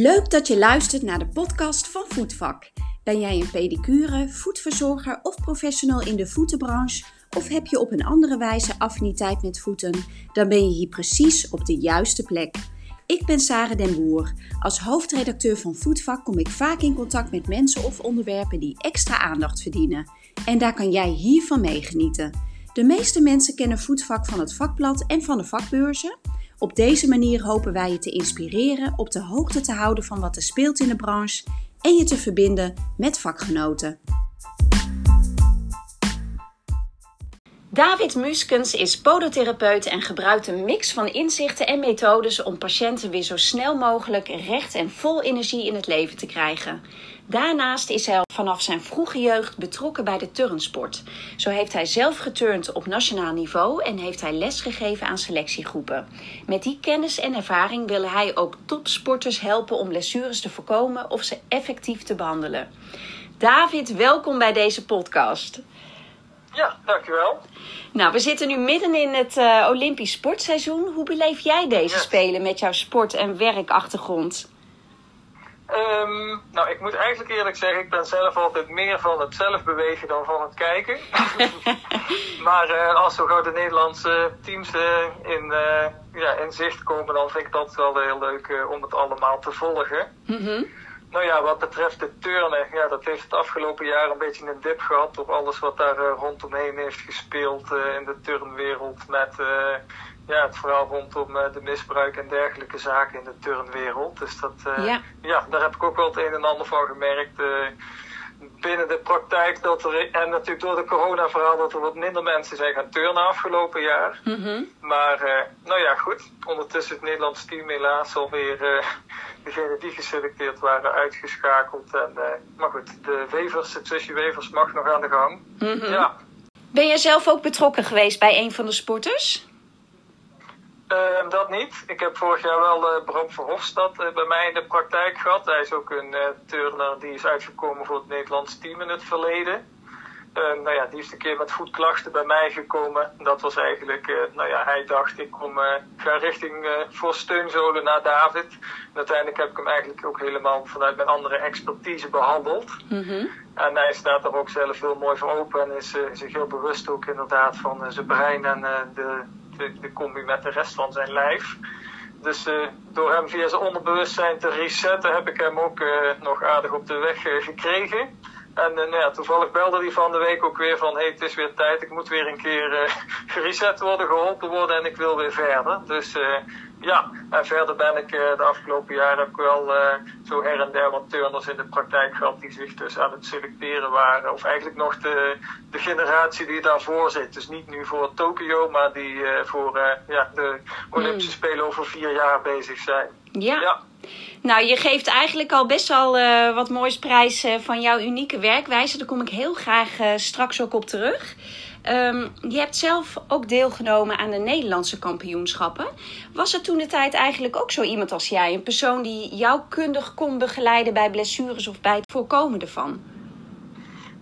Leuk dat je luistert naar de podcast van Voetvak. Ben jij een pedicure, voetverzorger of professional in de voetenbranche? Of heb je op een andere wijze affiniteit met voeten? Dan ben je hier precies op de juiste plek. Ik ben Sarah Den Boer. Als hoofdredacteur van Voetvak kom ik vaak in contact met mensen of onderwerpen die extra aandacht verdienen. En daar kan jij hiervan meegenieten. De meeste mensen kennen Voetvak van het vakblad en van de vakbeurzen. Op deze manier hopen wij je te inspireren, op de hoogte te houden van wat er speelt in de branche en je te verbinden met vakgenoten. David Muskens is podotherapeut en gebruikt een mix van inzichten en methodes om patiënten weer zo snel mogelijk recht en vol energie in het leven te krijgen. Daarnaast is hij vanaf zijn vroege jeugd betrokken bij de turnsport. Zo heeft hij zelf geturnd op nationaal niveau en heeft hij lesgegeven aan selectiegroepen. Met die kennis en ervaring wil hij ook topsporters helpen om blessures te voorkomen of ze effectief te behandelen. David, welkom bij deze podcast. Ja, dankjewel. Nou, we zitten nu midden in het uh, Olympisch sportseizoen. Hoe beleef jij deze spelen met jouw sport- en werkachtergrond? Um, nou, ik moet eigenlijk eerlijk zeggen, ik ben zelf altijd meer van het zelf bewegen dan van het kijken. maar uh, als zo gauw de Nederlandse teams uh, in, uh, ja, in zicht komen, dan vind ik dat wel heel leuk om het allemaal te volgen. Mm -hmm. Nou ja, wat betreft de turnen, ja, dat heeft het afgelopen jaar een beetje een dip gehad door alles wat daar rondomheen heeft gespeeld in de turnwereld met ja, het verhaal rondom uh, de misbruik en dergelijke zaken in de turnwereld. Dus dat, uh, ja. ja. daar heb ik ook wel het een en ander van gemerkt. Uh, binnen de praktijk dat er, en natuurlijk door de corona-verhaal, dat er wat minder mensen zijn gaan turnen afgelopen jaar. Mm -hmm. Maar, nou ja, goed. Ondertussen het Nederlandse team helaas alweer degenen die geselecteerd waren uitgeschakeld. En, maar goed, de wevers, het sessie wevers mag nog aan de gang. Mm -hmm. Ja. Ben jij zelf ook betrokken geweest bij een van de sporters? Uh, dat niet. Ik heb vorig jaar wel uh, Bram Verhofstadt uh, bij mij in de praktijk gehad. Hij is ook een turner die is uitgekomen voor het Nederlands team in het verleden. nou ja, die is een keer met voetklachten bij mij gekomen. Dat was eigenlijk, nou ja, hij dacht ik kom, ga richting voor steunzolen naar David. En uiteindelijk heb ik hem eigenlijk ook helemaal vanuit mijn andere expertise behandeld. Mm -hmm. En hij staat er ook zelf heel mooi voor open en is zich heel bewust ook inderdaad van zijn brein en de de, de combi met de rest van zijn lijf. Dus uh, door hem via zijn onderbewustzijn te resetten heb ik hem ook uh, nog aardig op de weg uh, gekregen. En nou ja, toevallig belde hij van de week ook weer van, hé, hey, het is weer tijd, ik moet weer een keer gereset worden, geholpen worden en ik wil weer verder. Dus ja, en verder ben ik de afgelopen jaren ook wel zo her en der wat turners in de praktijk gehad die zich dus aan het selecteren waren. Of eigenlijk nog de, de generatie die daarvoor zit. Dus niet nu voor Tokio, maar die uh, voor uh, ja, de Olympische Spelen over vier jaar bezig zijn. Ja. ja. Nou, je geeft eigenlijk al best wel uh, wat moois prijs van jouw unieke werkwijze. Daar kom ik heel graag straks ook op terug. Um, je hebt zelf ook deelgenomen aan de Nederlandse kampioenschappen. Was er toen de tijd eigenlijk ook zo iemand als jij? Een persoon die jou kundig kon begeleiden bij blessures of bij het voorkomen ervan?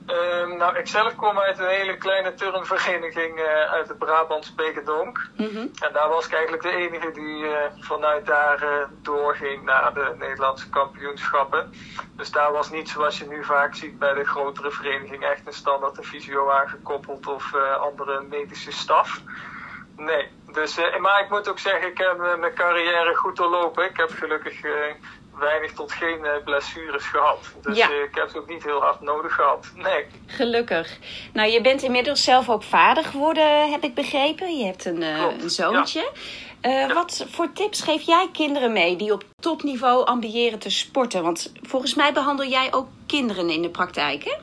Uh, nou, ik zelf kom uit een hele kleine turnvereniging uh, uit het Brabants Bekendonk. Mm -hmm. En daar was ik eigenlijk de enige die uh, vanuit daar uh, doorging naar de Nederlandse kampioenschappen. Dus daar was niet zoals je nu vaak ziet bij de grotere vereniging echt een standaard een fysio aangekoppeld of andere medische staf. Nee, dus, maar ik moet ook zeggen, ik heb mijn carrière goed doorlopen. Ik heb gelukkig weinig tot geen uh, blessures gehad. Dus ja. uh, ik heb het ook niet heel hard nodig gehad. Nee. Gelukkig. Nou, je bent inmiddels zelf ook vader geworden, heb ik begrepen. Je hebt een, uh, een zoontje. Ja. Wat voor tips geef jij kinderen mee die op topniveau ambiëren te sporten? Want volgens mij behandel jij ook kinderen in de praktijk, hè?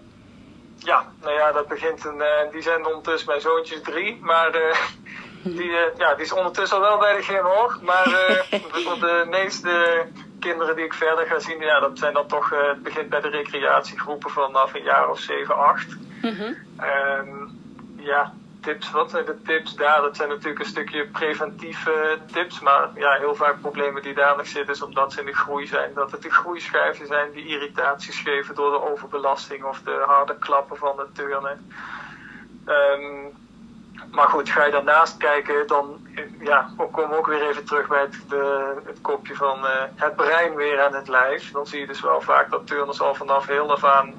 Ja, nou ja, dat begint een, die zijn ondertussen mijn zoontjes drie, maar die, ja, die is ondertussen al wel bij de gym hoor. Maar de meeste kinderen die ik verder ga zien, ja, dat zijn dan toch, uh, het begint bij de recreatiegroepen vanaf een jaar of 7, 8. Mm-hmm. Um, ja, tips, wat zijn de tips daar? Dat zijn natuurlijk een stukje preventieve tips, maar ja, heel vaak problemen die daar nog zitten is omdat ze in de groei zijn. Dat het de groeischijven zijn die irritaties geven door de overbelasting of de harde klappen van de turnen. Um, maar goed, ga je daarnaast kijken, dan ja, we komen ook weer even terug bij het, het kopje van het brein weer aan het lijf. Dan zie je dus wel vaak dat turners al vanaf heel af aan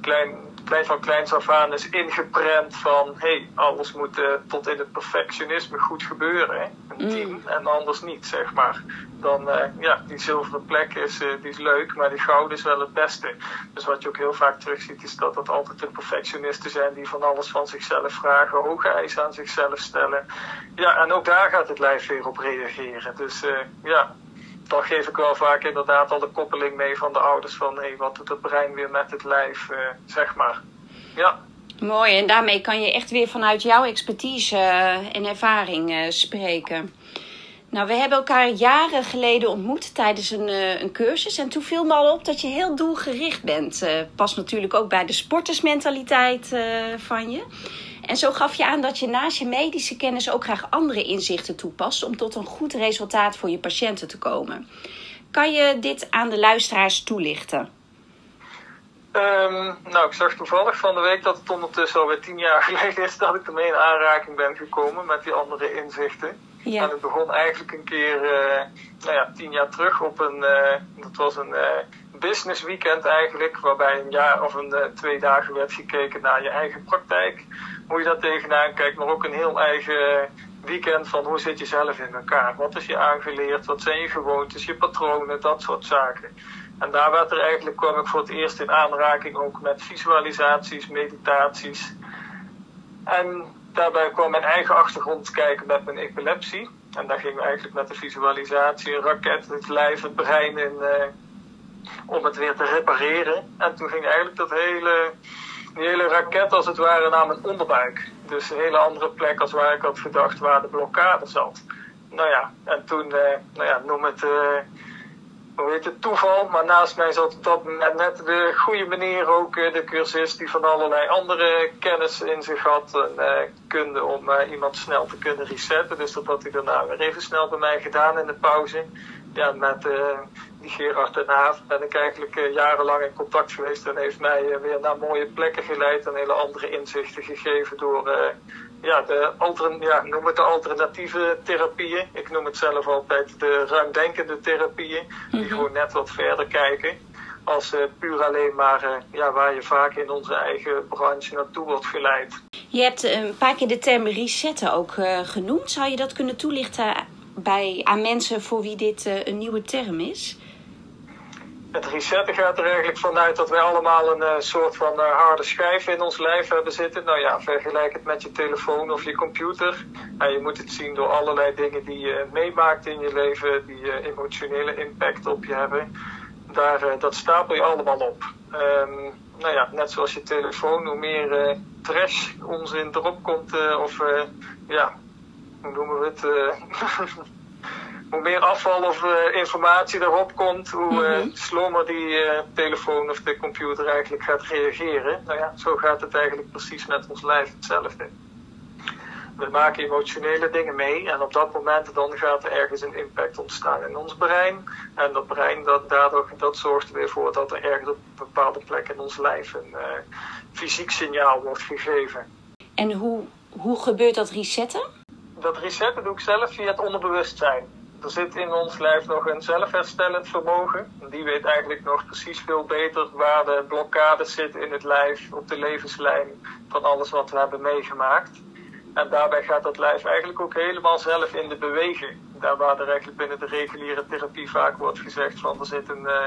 klein klein van kleins af aan is ingeprent van hey, alles moet uh, tot in het perfectionisme goed gebeuren. Hè? Mm. team en anders niet, zeg maar. Dan, uh, ja, die zilveren plek is, uh, die is leuk, maar die gouden is wel het beste. Dus wat je ook heel vaak terugziet, is dat dat altijd de perfectionisten zijn die van alles van zichzelf vragen, hoge eisen aan zichzelf stellen. Ja, en ook daar gaat het lijf weer op reageren. Dus ja, dan geef ik wel vaak inderdaad al de koppeling mee van de ouders van hé, wat doet het brein weer met het lijf, zeg maar. Ja. Mooi, en daarmee kan je echt weer vanuit jouw expertise uh, en ervaring uh, spreken. Nou, we hebben elkaar jaren geleden ontmoet tijdens een, een cursus. En toen viel me al op dat je heel doelgericht bent. past natuurlijk ook bij de sportersmentaliteit van je. En zo gaf je aan dat je naast je medische kennis ook graag andere inzichten toepast om tot een goed resultaat voor je patiënten te komen. Kan je dit aan de luisteraars toelichten? Um, nou, ik zag toevallig van de week dat het ondertussen alweer tien jaar geleden is dat ik ermee in aanraking ben gekomen met die andere inzichten. Ja. En het begon eigenlijk een keer, uh, nou ja, tien jaar terug op een, uh, dat was een uh, business weekend eigenlijk, waarbij een jaar of een twee dagen werd gekeken naar je eigen praktijk hoe je daar tegenaan kijkt, maar ook een heel eigen weekend van hoe zit je zelf in elkaar. Wat is je aangeleerd, wat zijn je gewoontes, je patronen, dat soort zaken. En daar werd er eigenlijk, kwam ik voor het eerst in aanraking ook met visualisaties, meditaties. En daarbij kwam mijn eigen achtergrond kijken met mijn epilepsie. En daar gingen we eigenlijk met de visualisatie, een raket, het lijf, het brein in, uh, om het weer te repareren. En toen ging eigenlijk dat hele die hele raket als het ware naar mijn onderbuik. Dus een hele andere plek als waar ik had gedacht waar de blokkade zat. Nou ja, en toen, eh, nou ja, noem het, uh, hoe heet het, toeval. Maar naast mij zat dat moment net de goede meneer ook, uh, de cursist, die van allerlei andere kennis in zich had. En kunde om iemand snel te kunnen resetten. Dus dat had hij daarna weer even snel bij mij gedaan in de pauze. Ja, met die Gerard Den Haaf ben ik eigenlijk uh, jarenlang in contact geweest en heeft mij uh, weer naar mooie plekken geleid en hele andere inzichten gegeven door ja, de altern ja, noem het de alternatieve therapieën. Ik noem het zelf altijd de ruimdenkende therapieën, die mhm. gewoon net wat verder kijken. Als puur alleen maar ja, waar je vaak in onze eigen branche naartoe wordt geleid. Je hebt een paar keer de term resetten ook genoemd. Zou je dat kunnen toelichten bij, aan mensen voor wie dit een nieuwe term is? Het resetten gaat er eigenlijk vanuit dat wij allemaal een uh, soort van uh, harde schijf in ons lijf hebben zitten. Nou ja, vergelijk het met je telefoon of je computer. En je moet het zien door allerlei dingen die je meemaakt in je leven, die emotionele impact op je hebben. Daar, dat stapel je allemaal op. Um, nou ja, net zoals je telefoon, hoe meer trash, onzin erop komt, of ja, hoe noemen we het? hoe meer afval of uh, informatie erop komt, hoe uh, slommer die telefoon of de computer eigenlijk gaat reageren. Nou ja, zo gaat het eigenlijk precies met ons lijf hetzelfde. We maken emotionele dingen mee en op dat moment dan gaat er ergens een impact ontstaan in ons brein. En dat brein dat, daardoor, dat zorgt er weer voor dat er ergens op een bepaalde plek in ons lijf een fysiek signaal wordt gegeven. En hoe, hoe gebeurt dat resetten? Dat resetten doe ik zelf via het onderbewustzijn er zit in ons lijf nog een zelfherstellend vermogen. Die weet eigenlijk nog precies veel beter waar de blokkades zitten in het lijf, op de levenslijn van alles wat we hebben meegemaakt. En daarbij gaat dat lijf eigenlijk ook helemaal zelf in de beweging. Daar waar er eigenlijk binnen de reguliere therapie vaak wordt gezegd van er zit een, uh,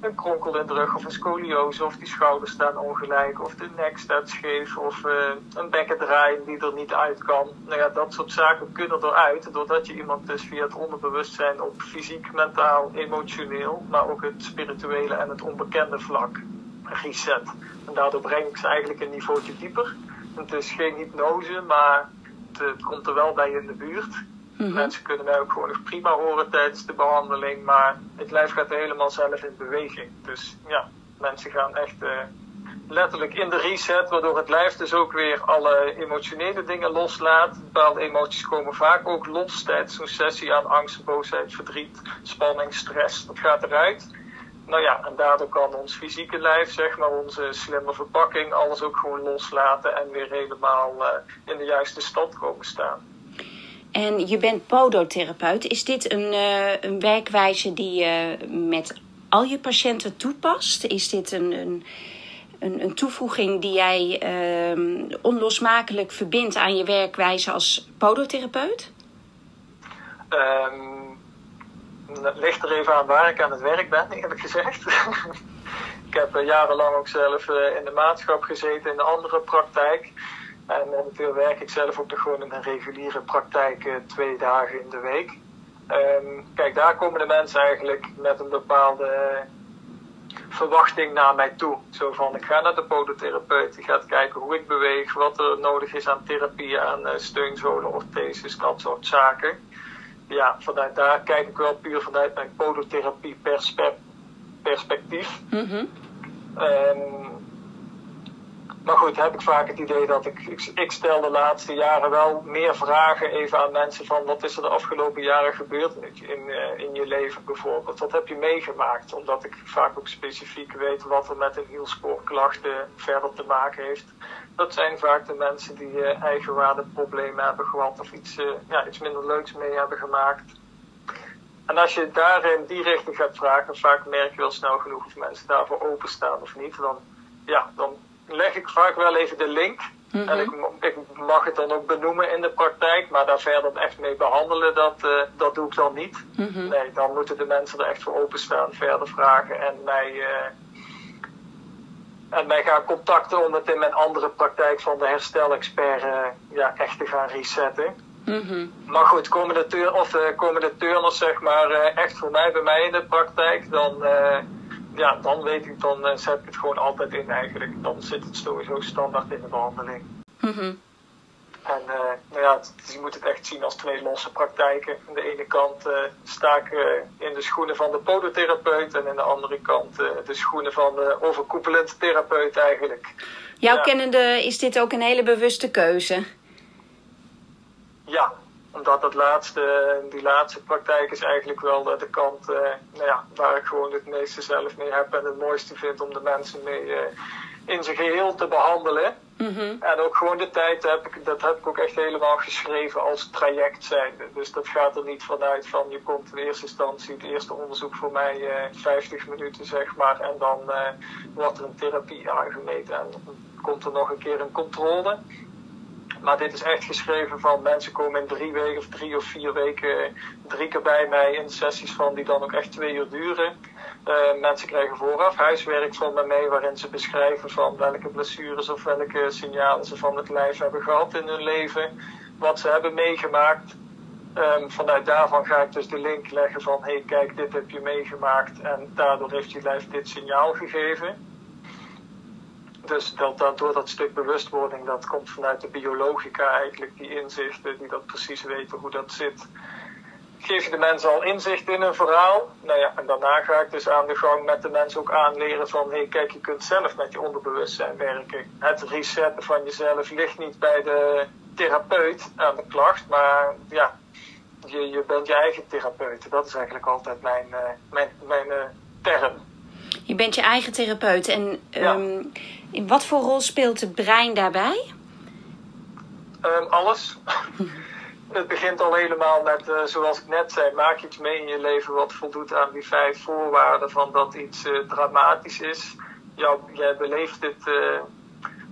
een kronkel in de rug of een scoliose of die schouders staan ongelijk of de nek staat scheef of uh, een bekkendraaiing die er niet uit kan. Nou ja, dat soort zaken kunnen eruit doordat je iemand dus via het onderbewustzijn op fysiek, mentaal, emotioneel, maar ook het spirituele en het onbekende vlak reset. En daardoor breng ik ze eigenlijk een niveautje dieper. Het is geen hypnose, maar het, het komt er wel bij in de buurt. Mm Mensen kunnen mij ook gewoon nog prima horen tijdens de behandeling, maar het lijf gaat helemaal zelf in beweging. Dus ja, mensen gaan echt uh, letterlijk in de reset, waardoor het lijf dus ook weer alle emotionele dingen loslaat. Bepaalde emoties komen vaak ook los tijdens zo'n sessie aan angst, boosheid, verdriet, spanning, stress. Dat gaat eruit. Nou ja, en daardoor kan ons fysieke lijf, zeg maar, onze slimme verpakking, alles ook gewoon loslaten en weer helemaal uh, in de juiste stand komen staan. En je bent podotherapeut. Is dit een, uh, een werkwijze die je met al je patiënten toepast? Is dit een, een, een, een toevoeging die jij uh, onlosmakelijk verbindt aan je werkwijze als podotherapeut? Um, ligt er even aan waar ik aan het werk ben, eerlijk gezegd. ik heb jarenlang ook zelf in de maatschap gezeten in een andere praktijk. En momenteel werk ik zelf ook nog gewoon in een reguliere praktijk twee dagen in de week. Um, kijk, daar komen de mensen eigenlijk met een bepaalde verwachting naar mij toe. Zo van, ik ga naar de podotherapeut, die gaat kijken hoe ik beweeg, wat er nodig is aan therapie, aan steunzolen, ortheses, dat soort zaken. Ja, vanuit daar kijk ik wel puur vanuit mijn podotherapie perspectief. Mm -hmm. um, maar goed, heb ik vaak het idee dat ik, ik, stel de laatste jaren wel meer vragen even aan mensen van wat is er de afgelopen jaren gebeurd in, uh, in je leven bijvoorbeeld. Wat heb je meegemaakt? Omdat ik vaak ook specifiek weet wat er met een hielspoorklachten verder te maken heeft. Dat zijn vaak de mensen die uh, eigenwaardeproblemen hebben gehad of iets, ja, iets minder leuks mee hebben gemaakt. En als je daar in die richting gaat vragen, vaak merk je wel snel genoeg of mensen daarvoor openstaan of niet. Dan, ja, dan leg ik vaak wel even de link. Mm-hmm. En ik, ik, mag het dan ook benoemen in de praktijk, maar daar verder echt mee behandelen, dat, uh, dat doe ik dan niet. Mm-hmm. Nee, dan moeten de mensen er echt voor openstaan, verder vragen en mij, uh, en mij gaan contacten om het in mijn andere praktijk van de herstelexpert uh, ja, echt te gaan resetten. Mm-hmm. Maar goed, komen de, of, komen de turners zeg maar echt voor mij bij mij in de praktijk, dan ja, dan weet ik, dan uh, zet ik het gewoon altijd in eigenlijk. Dan zit het sowieso standaard in de behandeling. Mm-hmm. En uh, nou ja, je moet het echt zien als twee losse praktijken. Aan de ene kant uh, sta ik in de schoenen van de podotherapeut en aan de andere kant de schoenen van de overkoepelend therapeut eigenlijk. Jouw ja. kennende is dit ook een hele bewuste keuze? Ja, omdat dat laatste, die laatste praktijk is eigenlijk wel de kant uh, nou ja, waar ik gewoon het meeste zelf mee heb en het mooiste vind om de mensen mee uh, in zijn geheel te behandelen. Mm-hmm. En ook gewoon de tijd heb ik, dat heb ik ook echt helemaal geschreven als traject zijnde. Dus dat gaat er niet vanuit van je komt in eerste instantie het eerste onderzoek voor mij uh, 50 minuten zeg maar en dan wordt er een therapie aangemeten en dan komt er nog een keer een controle. Maar dit is echt geschreven van mensen komen in drie weken of drie of vier weken drie keer bij mij in sessies van die dan ook echt twee uur duren. Uh, mensen krijgen vooraf huiswerk van mij mee waarin ze beschrijven van welke blessures of welke signalen ze van het lijf hebben gehad in hun leven. Wat ze hebben meegemaakt. Um, vanuit daarvan ga ik dus de link leggen van hey, kijk dit heb je meegemaakt en daardoor heeft je lijf dit signaal gegeven. Dus dat, dat, door dat stuk bewustwording, dat komt vanuit de biologica eigenlijk, die inzichten, die dat precies weten hoe dat zit. Geef je de mensen al inzicht in een verhaal. Nou ja, en daarna ga ik dus aan de gang met de mensen ook aanleren van, hé hey, kijk, je kunt zelf met je onderbewustzijn werken. Het resetten van jezelf ligt niet bij de therapeut aan de klacht, maar ja, je, je bent je eigen therapeut. Dat is eigenlijk altijd mijn, uh, mijn, mijn uh, term. Je bent je eigen therapeut. En ja. um, in wat voor rol speelt het brein daarbij? Um, alles. het begint al helemaal met, uh, zoals ik net zei, maak iets mee in je leven wat voldoet aan die vijf voorwaarden van dat iets uh, dramatisch is. Jou, jij beleeft dit uh,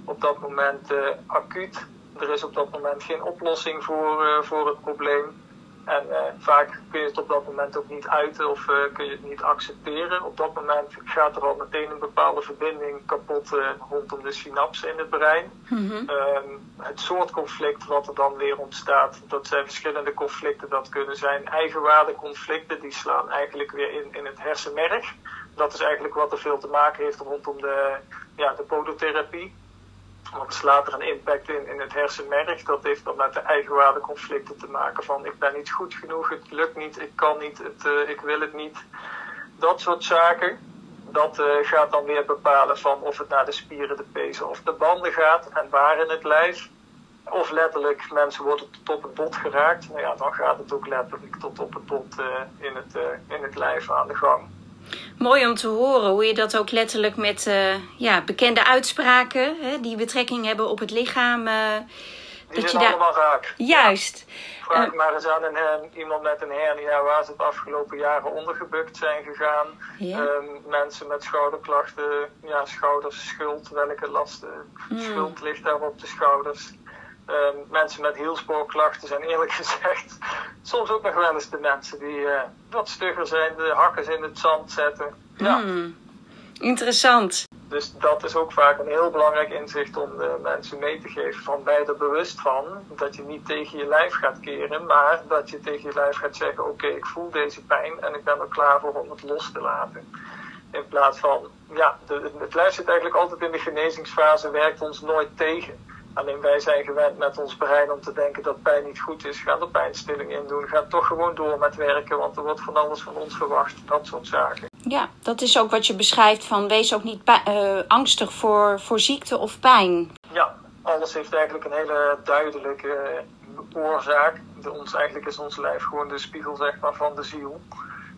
op dat moment acuut. Er is op dat moment geen oplossing voor, voor het probleem. En uh, vaak kun je het op dat moment ook niet uiten of uh, kun je het niet accepteren. Op dat moment gaat er al meteen een bepaalde verbinding kapot uh, rondom de synapsen in het brein. Mm-hmm. Um, het soort conflict wat er dan weer ontstaat, dat zijn verschillende conflicten. Dat kunnen zijn eigenwaardeconflicten, die slaan eigenlijk weer in, in het hersenmerg. Dat is eigenlijk wat er veel te maken heeft rondom de, ja, de podotherapie. Want slaat er een impact in, in het hersenmerg. Dat heeft dan met de eigenwaardeconflicten te maken van ik ben niet goed genoeg, het lukt niet, ik kan niet, het, uh, ik wil het niet. Dat soort zaken. Dat uh, gaat dan weer bepalen van of het naar de spieren, de pezen of de banden gaat en waar in het lijf. Of letterlijk, mensen worden tot op het bot geraakt. Nou ja, dan gaat het ook letterlijk tot op het bot uh, in, het, in het lijf aan de gang. Mooi om te horen hoe je dat ook letterlijk met uh, ja, bekende uitspraken hè, die betrekking hebben op het lichaam uh, Die dat zijn je daar... allemaal raak. Juist. Vraag Eh, maar eens aan een, iemand met een hernia waar ze het afgelopen jaren ondergebukt zijn gegaan. Ehm, mensen met schouderklachten, ja, schouders, schuld, welke lasten, Hmm. schuld ligt daar op de schouders. Ehm, mensen met hielspoorklachten zijn eerlijk gezegd soms ook nog wel eens de mensen die eh, wat stugger zijn, de hakkers in het zand zetten. Ja, hmm, Interessant. dus dat is ook vaak een heel belangrijk inzicht om de mensen mee te geven. Van bij er bewust van dat je niet tegen je lijf gaat keren, maar dat je tegen je lijf gaat zeggen: Oké, ik voel deze pijn en ik ben er klaar voor om het los te laten. In plaats van, ja, de, het lijf zit eigenlijk altijd in de genezingsfase, werkt ons nooit tegen. Alleen wij zijn gewend met ons brein om te denken dat pijn niet goed is. Gaan er pijnstilling in doen. Ga toch gewoon door met werken, want er wordt van alles van ons verwacht. Dat soort zaken. Ja, dat is ook wat je beschrijft van wees ook niet eh, angstig voor, voor ziekte of pijn. Ja, alles heeft eigenlijk een hele duidelijke eh, oorzaak. De, ons, eigenlijk is ons lijf gewoon de spiegel zeg maar, van de ziel.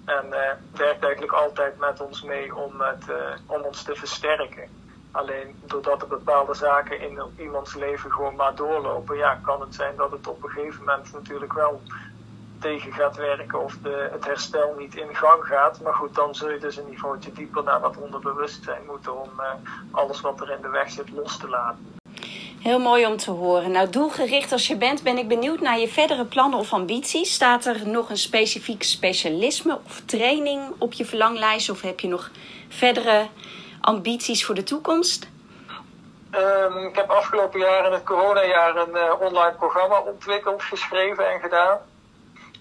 En eh, werkt eigenlijk altijd met ons mee om, het, om ons te versterken. Alleen doordat er bepaalde zaken in iemands leven gewoon maar doorlopen, ja, kan het zijn dat het op een gegeven moment natuurlijk wel tegen gaat werken of de, het herstel niet in gang gaat. Maar goed, dan zul je dus een niveautje dieper naar dat onderbewustzijn moeten om eh, alles wat er in de weg zit los te laten. Heel mooi om te horen. Nou, doelgericht als je bent, ben ik benieuwd naar je verdere plannen of ambities. Staat er nog een specifiek specialisme of training op je verlanglijst? Of heb je nog verdere ambities voor de toekomst? Ehm, ik heb afgelopen jaar in het coronajaar een eh, online programma ontwikkeld, geschreven en gedaan.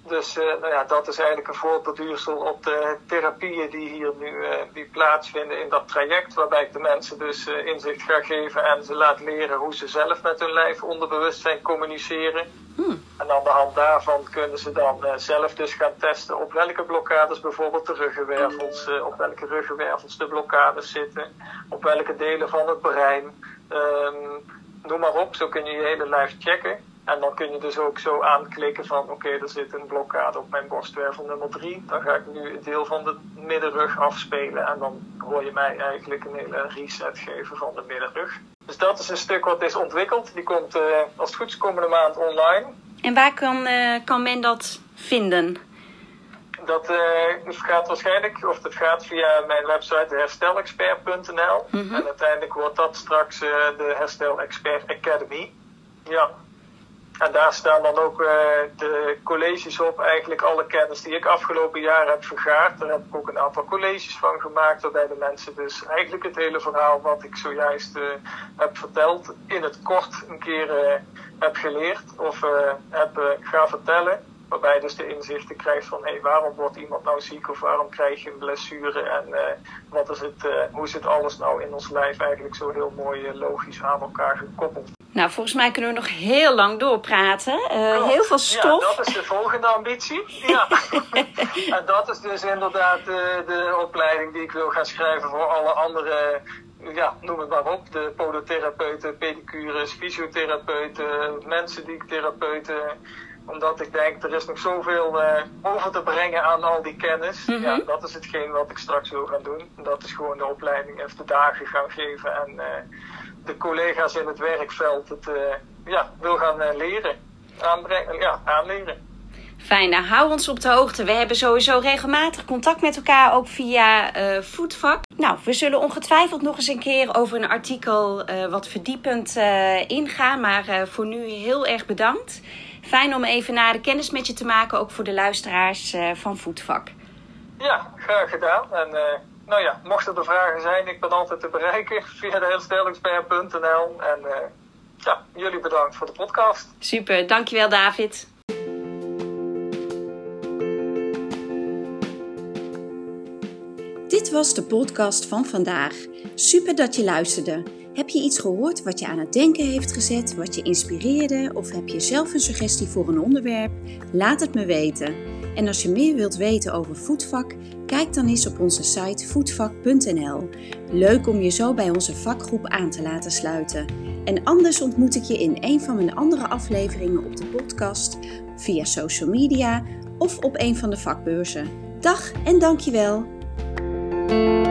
Dus eh, nou ja, dat is eigenlijk een voortborduursel op de therapieën die hier nu eh, die plaatsvinden in dat traject. Waarbij ik de mensen dus inzicht ga geven en ze laat leren hoe ze zelf met hun lijf onderbewustzijn communiceren. En aan de hand daarvan kunnen ze dan eh, zelf dus gaan testen op welke blokkades bijvoorbeeld de ruggenwervels, eh, op welke ruggenwervels de blokkades zitten, op welke delen van het brein. Ehm, noem maar op, zo kun je je hele lijf checken. En dan kun je dus ook zo aanklikken van oké, er zit een blokkade op mijn borstwervel nummer 3. Dan ga ik nu een deel van de middenrug afspelen en dan hoor je mij eigenlijk een hele reset geven van de middenrug. Dus dat is een stuk wat is ontwikkeld. Die komt eh, als het goed is komende maand online. En waar kan, eh, kan men dat vinden? Dat eh, gaat waarschijnlijk, of dat gaat via mijn website herstelexpert.nl. Mhm. En uiteindelijk wordt dat straks eh, de Herstel Expert Academy. Ja. En daar staan dan ook de colleges op, eigenlijk alle kennis die ik afgelopen jaar heb vergaard. Daar heb ik ook een aantal colleges van gemaakt, waarbij de mensen dus eigenlijk het hele verhaal wat ik zojuist heb verteld, in het kort een keer heb geleerd of eh, heb eh, gaan vertellen. Waarbij je dus de inzichten krijgt van hey, waarom wordt iemand nou ziek of waarom krijg je een blessure en eh, wat is het, hoe zit alles nou in ons lijf eigenlijk zo heel mooi logisch aan elkaar gekoppeld. Nou, volgens mij kunnen we nog heel lang doorpraten. Heel veel stof. Ja, dat is de volgende ambitie. Ja. en dat is dus inderdaad de, de opleiding die ik wil gaan schrijven voor alle andere, ja, noem het maar op. De podotherapeuten, pedicures, fysiotherapeuten, mensen die therapeuten. Omdat ik denk, er is nog zoveel eh, over te brengen aan al die kennis. Mhm. Ja, dat is hetgeen wat ik straks wil gaan doen. Dat is gewoon de opleiding even de dagen gaan geven en eh, de collega's in het werkveld het eh, ja, wil gaan leren. Aanbrengen, ja, aanleren. Fijn, nou hou ons op de hoogte. We hebben sowieso regelmatig contact met elkaar, ook via eh Voetvak. Nou, we zullen ongetwijfeld nog eens een keer over een artikel eh, wat verdiepend eh, ingaan. Maar eh, voor nu heel erg bedankt. Fijn om even naar de kennis met je te maken, ook voor de luisteraars van Voetvak. Ja, graag gedaan. En nou ja, mochten er vragen zijn, ik ben altijd te bereiken via de herstelexpert.nl. En ja, jullie bedankt voor de podcast. Super, dankjewel David. Dit was de podcast van vandaag. Super dat je luisterde. Heb je iets gehoord wat je aan het denken heeft gezet, wat je inspireerde of heb je zelf een suggestie voor een onderwerp? Laat het me weten. En als je meer wilt weten over voetvak, kijk dan eens op onze site voetvak.nl. Leuk om je zo bij onze vakgroep aan te laten sluiten. En anders ontmoet ik je in een van mijn andere afleveringen op de podcast, via social media of op een van de vakbeurzen. Dag en dankjewel. Thank you.